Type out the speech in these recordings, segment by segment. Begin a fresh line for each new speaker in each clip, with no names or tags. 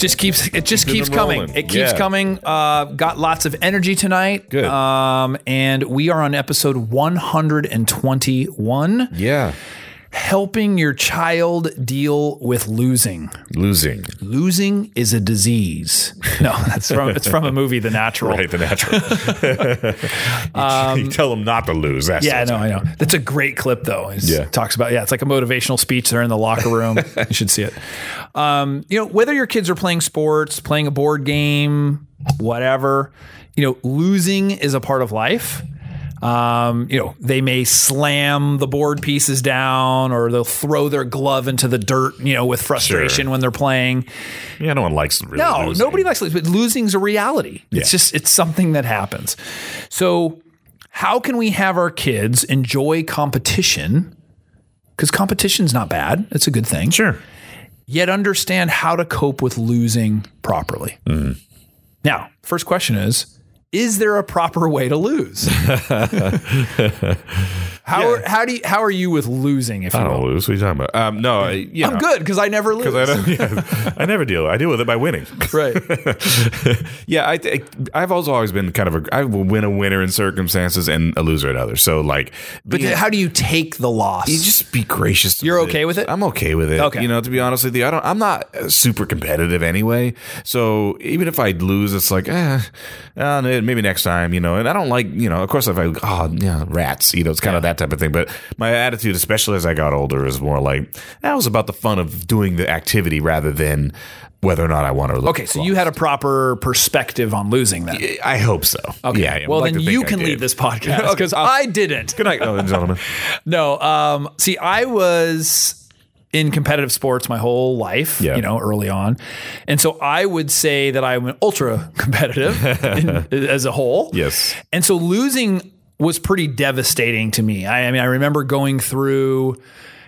Just keeps it just keeps coming.
rolling.
It keeps
Yeah.
coming. Uh, got lots of energy tonight.
Good.
Um, and we are on episode 121,
Yeah.
Helping your child deal with losing.
Losing.
Losing is a disease. No, that's from it's from a movie, The Natural.
Right, the natural. you, tell them not to lose. That's
Um, Yeah, I know, I know. That's a great clip, though. He
Yeah.
talks about yeah, it's like a motivational speech. They're in the locker room. you should see it. Um, you know, whether your kids are playing sports, playing a board game, whatever, you know, losing is a part of life. Um, you know, they may slam the board pieces down, or they'll throw their glove into the dirt. You know, with frustration when they're playing.
Yeah, no one likes really
No,
losing.
nobody likes losing, but losing's a reality. It's
Yeah.
just it's something that happens. So, how can we have our kids enjoy competition? Because competition's not bad; it's a good thing.
Sure.
Yet understand how to cope with losing properly.
Mm-hmm.
Now, first question is: Is there a proper way to lose? how are, how do you, how are you with losing? If you
I don't
will?
lose. What are you talking about? Um, no, I, you
I'm
know,
good because I never lose.
I, yeah, I never deal. I deal with it by winning.
right.
yeah, I I've also always been kind of a. I will win a winner in circumstances and a loser in others. So like,
But
being-
how do you take the loss?
you just be gracious.
You're okay with it?
I'm okay with it.
Okay.
You know, to be honest with you, I don't. I'm not uh, super competitive anyway. So even if I lose, it's like, eh, uh, maybe next time. You know, and I don't like. You know, of course, if I oh yeah, rats. You know, it's kind of that type of thing. But my attitude, especially as I got older, is more like that was about the fun of doing the activity rather than whether or not I want to.
Okay, so you had a proper perspective on losing that.
I hope so. Okay. Yeah. I
well,
like
then you can leave this podcast because I didn't.
Good night, ladies and gentlemen.
No, um, see, I was in competitive sports my whole life,
Yeah.
you know, early on. And so I would say that I'm ultra competitive in, as a whole.
Yes.
And so losing was pretty devastating to me. I, I mean, I remember going through,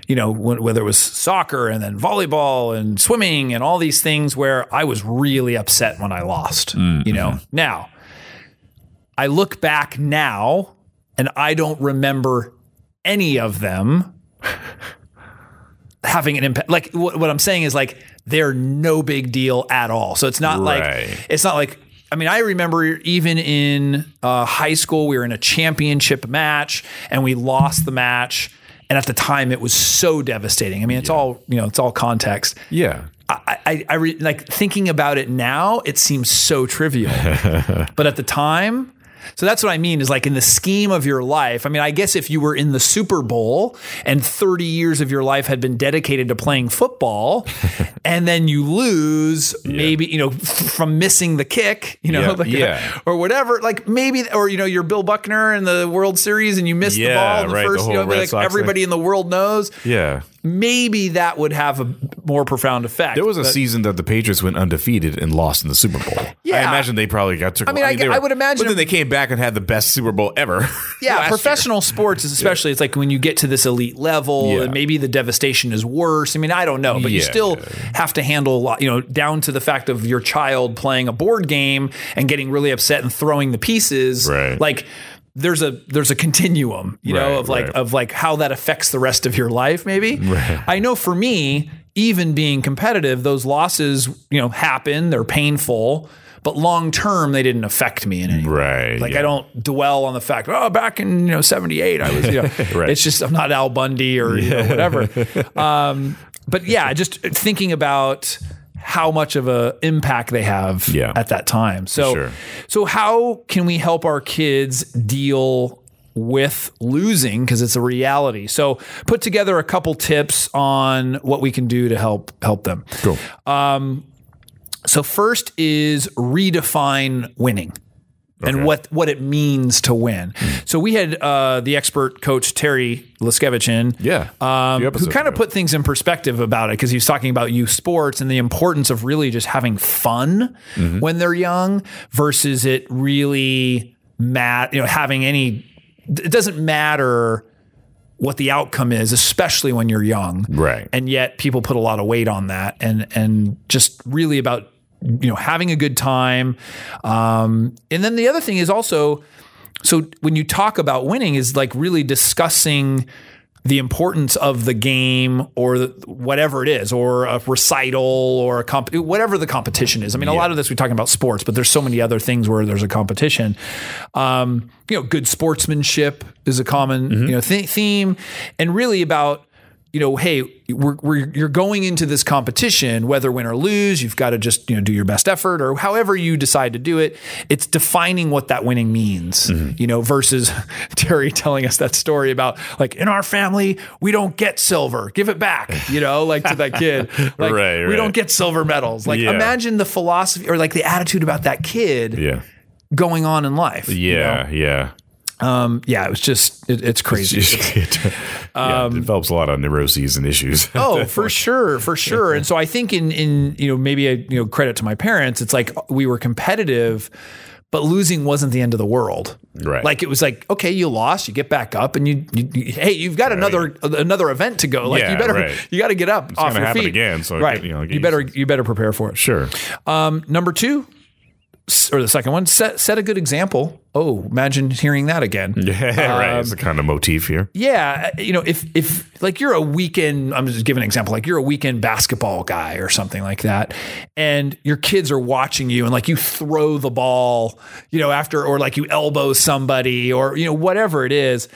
you know, whether it was soccer and then volleyball and swimming and all these things where I was really upset when I lost, mm, you know. Mm-hmm. Now, I look back now and I don't remember any of them having an impact. Like what, what I'm saying is like they're no big deal at all. So it's not like it's not like I mean I remember even in uh, high school we were in a championship match and we lost the match. And at the time, it was so devastating. I mean, it's all you know. It's all context.
Yeah.
I, I, I re, like thinking about it now. It seems so trivial, but at the time, so that's what I mean. Is like in the scheme of your life. I mean, I guess if you were in the Super Bowl and 30 years of your life had been dedicated to playing football, and then you lose, maybe you know from missing the kick, you know,
Yeah,
like,
yeah.
or whatever. Like maybe, or you know, you're Bill Buckner in the World Series and you missed the ball the
right, the
you know, like
Sox
everybody in the world knows.
Yeah.
Maybe that would have a more profound effect.
There was a
but-
season that the Patriots went undefeated and lost in the Super Bowl.
Yeah.
I imagine they probably got took.
I mean, I-
they
I would imagine
But then they came back and had the best Super Bowl ever.
Yeah,
last year.
professional sports is especially. It's like when you get to this elite level,
Yeah.
and maybe the devastation is worse. I mean, I don't know, but you still have to handle a lot. You know, down to the fact of your child playing a board game and getting really upset and throwing the pieces.
Right.
Like there's a there's a continuum, you know,
Right,
of like
right.
of like how that affects the rest of your life. Maybe. I know for me, even being competitive, those losses, you know, happen. They're painful. But long term, they didn't affect me in any way.
Right.
Like
yeah.
I don't dwell on the fact, oh, back in you know '78, I was. You know,
Right.
It's just I'm not Al Bundy or you know, whatever. um, but yeah, just thinking about how much of a impact they have
Yeah.
at that time. So,
Sure.
so how can we help our kids deal? With losing because it's a reality. So put together a couple tips on what we can do to help help them.
Cool.
Um, so first is redefine winning. And what what it means to win. So we had uh, the expert coach Terry Liskevich in,
Yeah.
um, who kind of put things in perspective about it because he was talking about youth sports and the importance of really just having fun
Mm-hmm.
when they're young versus it really mat you know having any it doesn't matter what the outcome is especially when you're young
Right.
and yet people put a lot of weight on that and and just really about you know having a good time. Um, and then the other thing is also so when you talk about winning is like really discussing the importance of the game or the, whatever it is or a recital or a comp whatever the competition is. I mean a lot of this we're talking about sports but there's so many other things where there's a competition. Um, you know good sportsmanship is a common you know th- theme and really about you know, hey, we're, we're, you're going into this competition, whether win or lose, you've got to just, you know, do your best effort or however you decide to do it. It's defining what that winning means, mm-hmm. you know, versus Terry telling us that story about like in our family, we don't get silver, give it back, you know, like to that kid. Like
Right,
we don't get silver medals. Like
Yeah.
imagine the philosophy or like the attitude about that kid
Yeah.
going on in life. you
Yeah. Yeah.
Um, yeah, it was just, it, it's crazy.
yeah, it develops a lot of neuroses and issues.
Oh, for sure, for sure. And so I think in in you know maybe a you know credit to my parents, it's like we were competitive, but losing wasn't the end of the world.
Right.
Like it was like okay, you lost, you get back up, and you, you, you- hey, you've got another another event to go. Like
Yeah,
you better
right.
you got to get up off
gonna
your
happen
feet
again, so
right,
you know,
you better you better prepare for it.
sure.
Um, number two. Or the second one, set set a good example. Oh, imagine hearing that again.
Yeah, right. It's the kind of motif here.
Yeah, you know, if if like you're a weekend, I'm just giving an example, like you're a weekend basketball guy or something like that, and your kids are watching you, and like you throw the ball, you know, after or like you elbow somebody or you know whatever it is,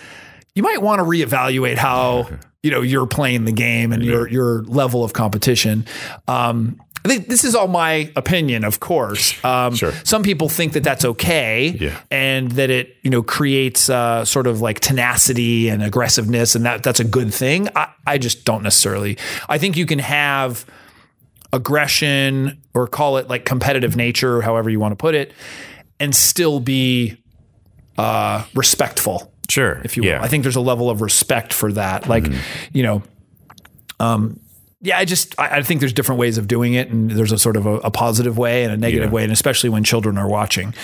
you might want to reevaluate how you know you're playing the game and your your level of competition. Um, I think this is all my opinion, of course. Um,
Sure.
Some people think that that's okay,
Yeah.
and that it you know creates uh, sort of like tenacity and aggressiveness, and that that's a good thing. I, I just don't necessarily. I think you can have aggression or call it like competitive nature, however you want to put it, and still be uh, respectful
Sure.
if you will.
yeah.
I think there's a level of respect for that. Like, you know, um, yeah, I just I, I think there's different ways of doing it, and there's a sort of a, a positive way and a negative
Yeah.
way, and especially when children are watching.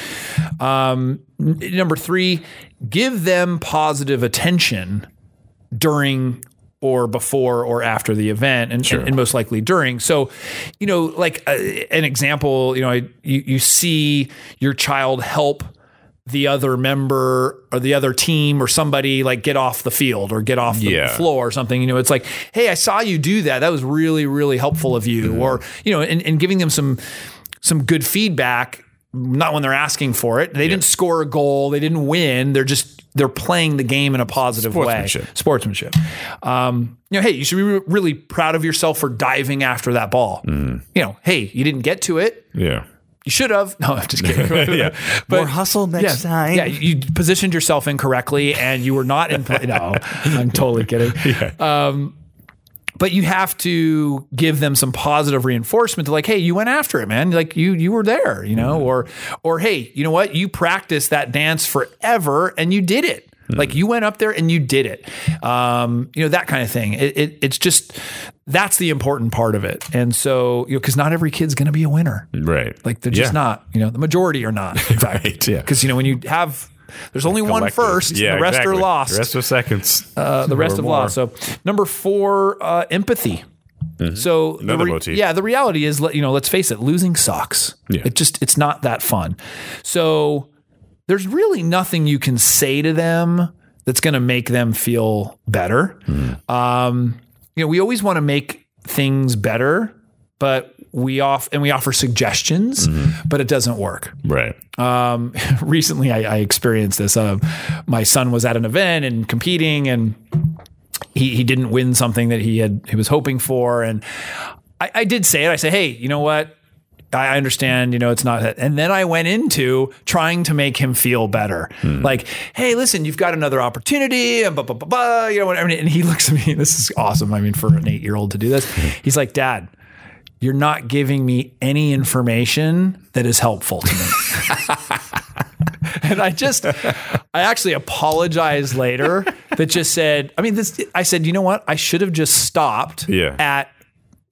Um, n- number three, give them positive attention during or before or after the event and, and, and most likely during so you know like uh, an example you know I, you, you see your child help the other member or the other team or somebody like get off the field or get off the
Yeah.
floor or something you know it's like hey i saw you do that. That was really really helpful of you or you know and, and giving them some some good feedback not when they're asking for it. They didn't score a goal. They didn't win. They're just they're playing the game in a positive way.
Sportsmanship.
sportsmanship. Um, you know hey you should be re- really proud of yourself for diving after that ball. You know hey you didn't get to it.
Yeah.
You should have. No, I'm just kidding.
Yeah.
But
More hustle next
yeah,
time.
Yeah, you positioned yourself incorrectly, and you were not in. Play. No, I'm totally kidding. Um, but you have to give them some positive reinforcement to like, hey, you went after it, man. Like you you were there, you know, or or hey, you know what? You practiced that dance forever and you did it. Like you went up there and you did it. Um, you know, that kind of thing. It, it, it's just that's the important part of it. And so, you know, because not every kid's gonna be a winner.
Right.
Like they're just
Yeah.
not, you know, the majority are not.
Right, yeah.
Because you know when you have, there's only one
Collective.
first,
Yeah,
the rest
exactly.
are lost.
The rest are seconds.
uh, the rest of lost. So number four, uh, empathy. So the
Another motif.
yeah, the reality is, let- you know, let's face it, losing sucks.
Yeah.
It just it's not that fun. So there's really nothing you can say to them that's going to make them feel better. Um, you know, we always want to make things better, but we off and we offer suggestions, but it doesn't work.
Right.
Um, recently, I, I experienced this. Uh, my son was at an event and competing, and he he didn't win something that he had he was hoping for, and I, I did say it. I said, "Hey, you know what? I understand, you know, it's not. And then I went into trying to make him feel better. Hmm. Like, hey, listen, you've got another opportunity, and blah, blah, blah, blah, you know, whatever. And he looks at me, this is awesome. I mean, for an eight year old to do this, hmm. he's like, Dad, you're not giving me any information that is helpful to me. and I just, I actually apologized later that just said, I mean, this, I said, you know what? I should have just stopped
Yeah.
at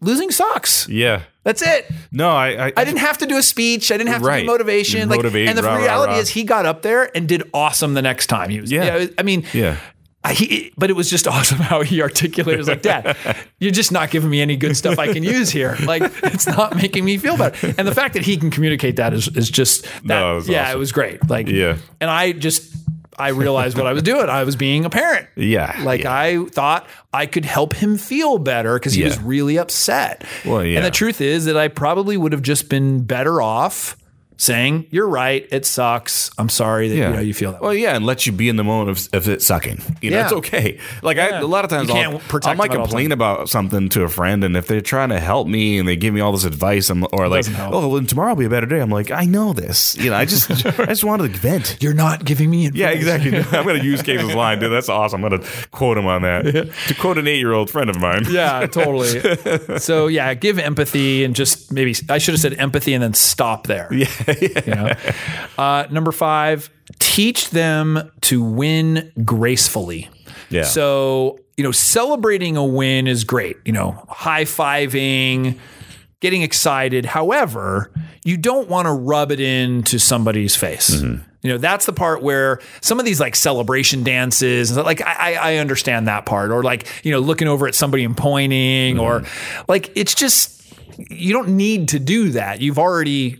losing socks.
Yeah.
That's it.
No, I I,
I didn't have to do a speech. I didn't have to
Right.
do motivation. Like,
Motivate,
and the
rah, rah,
reality
rah.
is, he got up there and did awesome the next time. He was,
Yeah.
yeah. I mean,
Yeah.
I- he, but it was just awesome how he articulated. It was like, Dad, you're just not giving me any good stuff I can use here. Like, it's not making me feel better. And the fact that he can communicate that is, is just that.
No, it
yeah,
awesome.
it was great. Like,
Yeah.
And I just, I realized what I was doing. I was being a parent.
Yeah,
Like
yeah.
I thought I could help him feel better because he
Yeah.
was really upset.
Well, yeah.
And the truth is that I probably would have just been better off saying, "You're right. It sucks. I'm sorry that you know you feel that." way.
Well, yeah, and let you be in the moment of, of it sucking. You know,
Yeah.
it's okay. Like I, a lot of times, I'll, I might
them at all
complain about something to a friend, and if they're trying to help me and they give me all this advice, I'm, or like, oh, well, tomorrow will be a better day. I'm like, I know this. You know, I just, I just wanted to vent.
You're not giving me
advice.
Yeah,
exactly. I'm going to use Case's line, dude. That's awesome. I'm going to quote him on that. To quote an eight-year-old friend of mine.
Yeah, totally. so yeah, give empathy and just maybe I should have said empathy and then stop there. Yeah. You know? uh, number five, teach them to win gracefully.
Yeah.
So you know, celebrating a win is great. You know, high fiving. Getting excited. However, you don't want to rub it into somebody's face.
Mm-hmm.
You know, that's the part where some of these like celebration dances, like I, I understand that part, or like you know, looking over at somebody and pointing, or
Mm-hmm.
like it's just you don't need to do that. You've already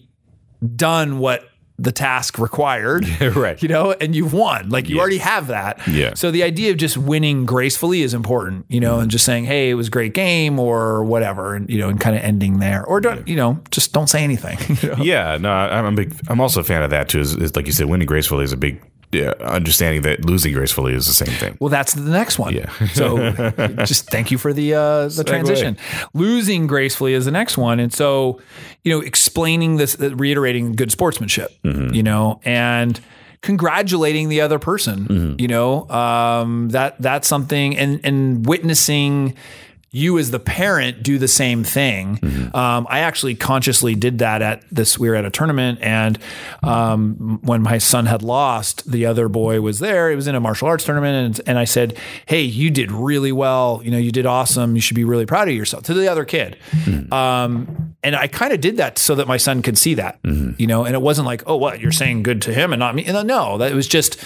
done what the task required,
Right.
You know, and you've won. Like you already have that.
Yeah.
So the idea of just winning gracefully is important, you know, and just saying, "Hey, it was a great game," or whatever, and you know, and kind of ending there, or don't, you know, just don't say anything. you know?
Yeah, no, I'm a big. I'm also a fan of that too. Is, is like you said, winning gracefully is a big yeah, understanding that losing gracefully is the same thing.
Well, that's the next one.
Yeah.
so just thank you for the uh, the transition. Losing gracefully is the next one, and so you know, explaining this, uh, reiterating good sportsmanship,
Mm-hmm.
you know, and congratulating the other person.
Mm-hmm.
You know, um, that that's something, and and witnessing. You as the parent do the same thing.
Mm-hmm.
Um, I actually consciously did that at this. We were at a tournament, and um, when my son had lost, the other boy was there. It was in a martial arts tournament, and, and I said, "Hey, you did really well. You know, you did awesome. You should be really proud of yourself." To the other kid, um, and I kind of did that so that my son could see that. You know, and it wasn't like, "Oh, what you're saying good to him and not me." And no, that was just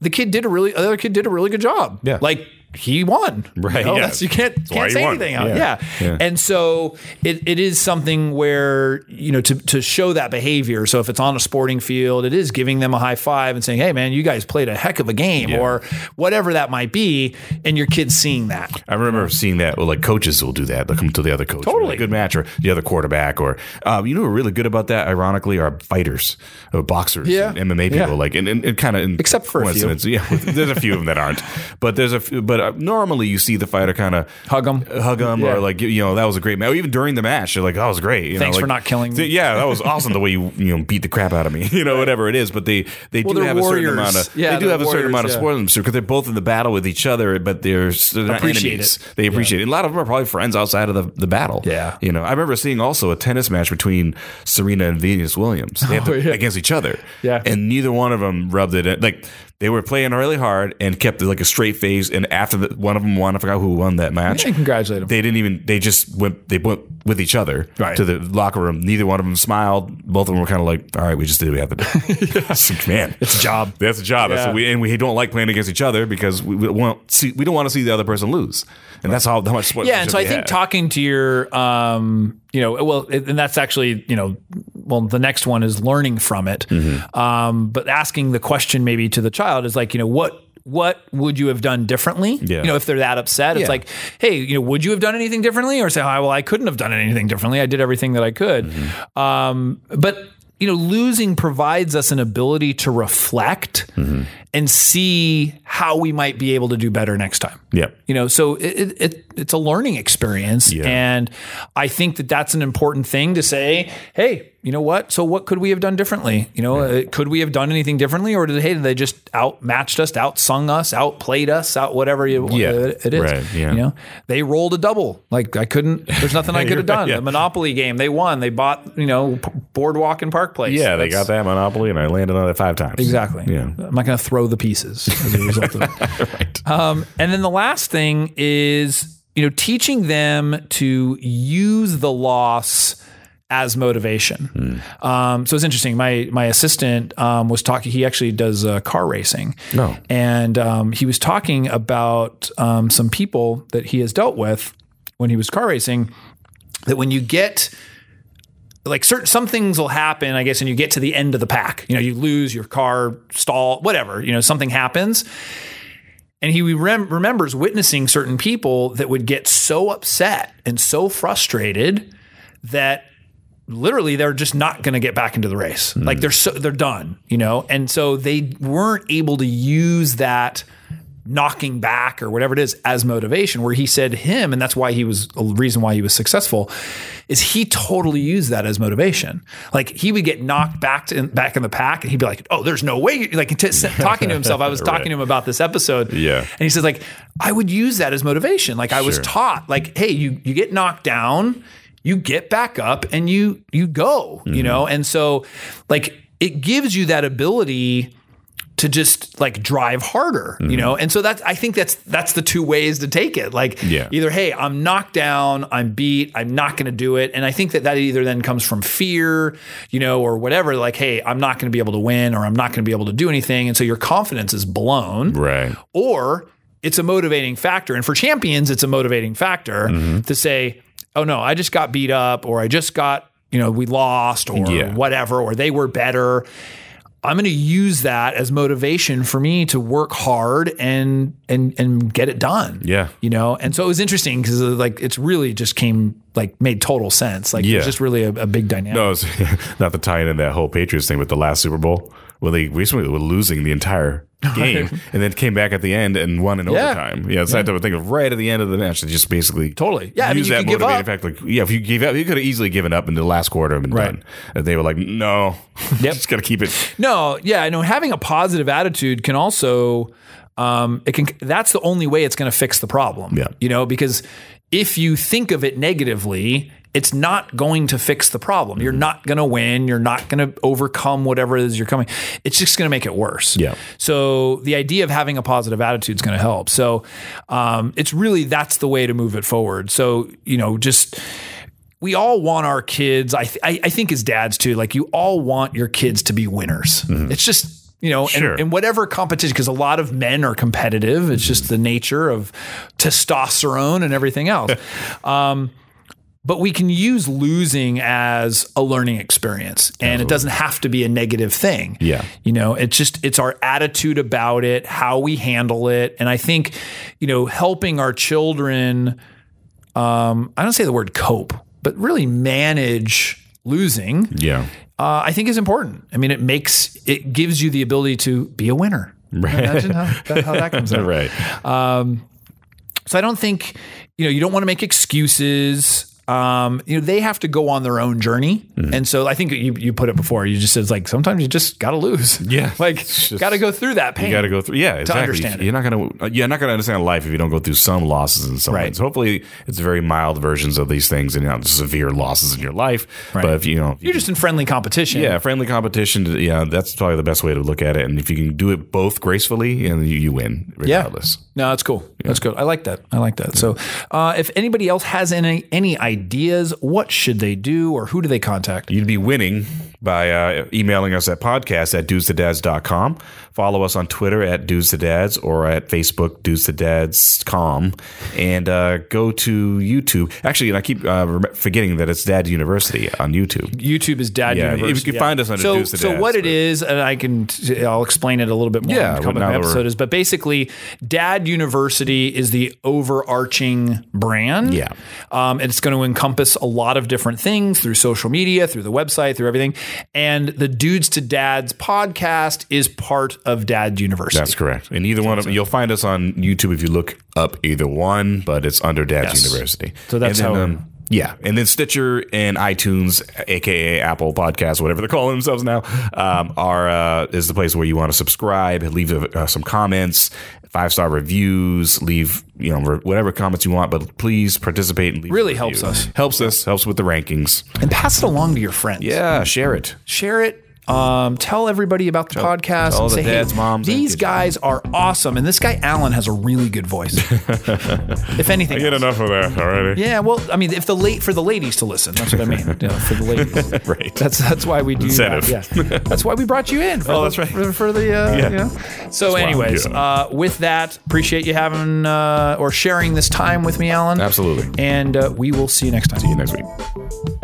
the kid did a really the other kid did a really good job.
Yeah.
Like he won.
Right,
You, know,
yeah.
that's- you can't
why
can't say anything.
Yeah.
Yeah.
Yeah.
And so it, it is something where, you know, to, to show that behavior. So if it's on a sporting field, it is giving them a high five and saying, Hey man, you guys played a heck of a game or whatever that might be. And your kid's seeing that.
I remember seeing that. Well, like coaches will do that. They'll come to the other coach.
Totally.
good match, or the other quarterback, or uh, you know, who are really good about that. Ironically, are fighters, or boxers,
Yeah.
and MMA people. Like, and, and, and kind of
Except for a few.
Yeah, there's a few of them that aren't, but there's a few. But uh, normally you see the fighter kind of
Hug 'em.
hug them,
Yeah.
or like you know that was a great match. Even during the match, they're like, that was great. You
Thanks
know,
for not killing me.
th- Yeah, that was awesome the way you you know beat the crap out of me. You know, whatever it is. But they they
Well,
do
they're
have a certain amount of
Yeah,
they do
they're
have a certain amount of
warriors, yeah.
sportsmanship because they're both in the battle with each other, but they're, they're
Appreciate
enemies.
it.
They appreciate it. And a lot of them are probably friends outside of the, the battle.
Yeah.
You know, I remember seeing also a tennis match between Serena and Venus Williams They had to-
Oh, yeah.
against each other.
Yeah.
And neither one of them rubbed it in. Like, they were playing really hard and kept like a straight face. And after the, one of them won, I forgot who won that match.
And congratulate them.
They didn't even. They just went. They went with each other
Right.
to the locker room. Neither one of them smiled. Both of them were kind of like, "All right, we just did what we have to do." It's like, Man,
It's a job.
that's a job. That's
Yeah.
what we and we don't like playing against each other because we, we want see we don't want to see the other person lose, and that's how how much sport.
Yeah, and so I think talking to your, um, you know, well, and that's actually, you know, well, the next one is learning from it.
Mm-hmm.
Um, but asking the question maybe to the child is like, you know, what what would you have done differently?
Yeah.
You know, if they're that upset, it's
Yeah.
like, hey, you know, would you have done anything differently? Or say, oh, well, I couldn't have done anything differently. I did everything that I could.
Mm-hmm.
Um, but you know, losing provides us an ability to reflect
Mm-hmm.
And see how we might be able to do better next time.
Yeah.
You know, so it, it, it it's a learning experience,
Yeah.
and I think that that's an important thing to say. Hey, you know what? So what could we have done differently? You know, uh, could we have done anything differently, or did hey did they just outmatched us, outsung us, outplayed us, out whatever you,
Yeah.
it is?
Right, yeah.
You know, they rolled a double. Like I couldn't. There's nothing I could have done.
Yeah.
The Monopoly game, they won. They bought you know Boardwalk and Park Place.
Yeah, they got that monopoly, and I landed on it five times.
Exactly.
Yeah.
I'm not going to throw the pieces as a result of it. Um, and then the last thing is, you know, teaching them to use the loss as motivation. Um, so it's interesting. My my assistant um, was talking. He actually does uh, car racing.
No.
And um, he was talking about um, some people that he has dealt with when he was car racing. That when you get like certain some things will happen, I guess, and you get to the end of the pack. You know, you lose your car, stall, whatever. You know, something happens, and he rem- remembers witnessing certain people that would get so upset and so frustrated that literally they're just not going to get back into the race. Hmm. Like they're so they're done. You know, and so they weren't able to use that knocking back or whatever it is as motivation where he said him and that's why he was a reason why he was successful is he totally used that as motivation. Like he would get knocked back to, back in the pack and he'd be like oh there's no way like t- talking to himself. I was talking to him about this episode
Yeah.
and he says like i would use that as motivation. Like i was taught like hey you you get knocked down you get back up and you you go you mm-hmm. know? And so like it gives you that ability to just like drive harder, you know? And so that's I think that's that's the two ways to take it. Like
Yeah.
either hey, I'm knocked down, I'm beat, I'm not going to do it. And I think that that either then comes from fear, you know, or whatever like hey, I'm not going to be able to win or I'm not going to be able to do anything and so your confidence is blown
Right.
or it's a motivating factor. And for champions, it's a motivating factor
Mm-hmm.
to say, oh no, I just got beat up, or I just got, you know, we lost, or
Yeah.
whatever, or they were better. I'm going to use that as motivation for me to work hard and and and get it done.
Yeah.
you know. And so it was interesting because uh, like it's really just came like made total sense. Like
Yeah.
it's just really a, a big dynamic.
No, it's not the tie in that whole Patriots thing with the last Super Bowl. Well, they recently were losing the entire game and then came back at the end and won in
Yeah.
overtime. Yeah, it's that type of thing of right at the end of the match. They just basically
Totally. Yeah, I mean,
use
you
that
could give
motivating
up.
Like, yeah, if you gave up, you could have easily given up in the last quarter and been
Right.
done. And they were like, no,
Yep.
just got to keep it.
No, yeah, I know having a positive attitude can also um it can that's the only way it's going to fix the problem.
Yeah.
You know, because if you think of it negatively, it's not going to fix the problem.
Mm-hmm.
You're not going to win, you're not going to overcome whatever it is you're coming. It's just going to make it worse.
Yeah.
So the idea of having a positive attitude is going to help. So um it's really that's the way to move it forward. So, you know, just we all want our kids. I, th- I I think as dads too. Like you all want your kids to be winners. It's just you know,
Sure.
in, in whatever competition, because a lot of men are competitive. It's just the nature of testosterone and everything else. um, but we can use losing as a learning experience, and it doesn't have to be a negative thing.
Yeah.
You know, it's just it's our attitude about it, how we handle it, and I think, you know, helping our children. Um, I don't say the word cope, but really manage losing.
Yeah.
Uh, I think is important. I mean, it makes it gives you the ability to be a winner. Imagine how, that, how that comes out.
Right.
So I don't think you know you don't want to make excuses. Um, you know they have to go on their own journey,
Mm-hmm.
and so I think you you put it before. You just said like sometimes you just got to lose.
Yeah.
like got to go through that pain.
You got to go through. Yeah, exactly.
understand.
You're not gonna. You're not gonna understand life if you don't go through some losses and some
Right.
wins. Hopefully, it's very mild versions of these things and not severe losses in your life.
Right.
But if you know,
You're just in friendly competition.
yeah, friendly competition. Yeah, that's probably the best way to look at it. And if you can do it both gracefully, and you, you win regardless.
No, that's cool. That's good. I like that. I like that. So, uh, if anybody else has any any ideas, what should they do, or who do they contact?
You'd be winning by uh, emailing us at podcast at dudesdads.com. Follow us on Twitter at dudesdads or at Facebook dudesdads.com. And uh, go to YouTube. Actually, and I keep uh, forgetting that it's Dad University on YouTube.
YouTube is Dad
Yeah,
University.
you can find us under
so,
Dudes to Dads,
what it is, and I can I'll explain it a little bit more.
Yeah,
in the coming
now that we're-
episode is, but basically, Dad University is the overarching brand.
Yeah.
um, it's going to encompass a lot of different things through social media, through the website, through everything. And the Dudes to Dads podcast is part of Dad University.
That's correct. And either one of them, you'll find us on YouTube if you look up either one, but it's under Dad's
Yes.
University.
So that's
then,
how-
yeah, and then Stitcher and iTunes, aka Apple Podcasts, whatever they're calling themselves now, um, are uh, is the place where you want to subscribe, leave uh, some comments, five star reviews, leave you know re- whatever comments you want, but please participate and leave
Really helps us.
helps us, helps with the rankings.
and pass it along to your friends.
Yeah, share it.
share it. Um, tell everybody about the podcast.
tell
and
the
say,
dads,
hey,
moms,
These
kids."
guys are awesome, and this guy Alan has a really good voice. if anything, else.
enough of that already.
yeah. Well, I mean, if the late for the ladies to listen, that's what I mean. You know, for the ladies,
Right.
That's that's why we do
Incentive.
that. Yeah, that's why we brought you in. For
Oh,
the,
that's right.
For, for the uh,
Yeah.
you know. So,
why I'm
anyways, uh, with that, appreciate you having uh, or sharing this time with me, Alan.
Absolutely.
And uh, we will see you next time.
See you next week.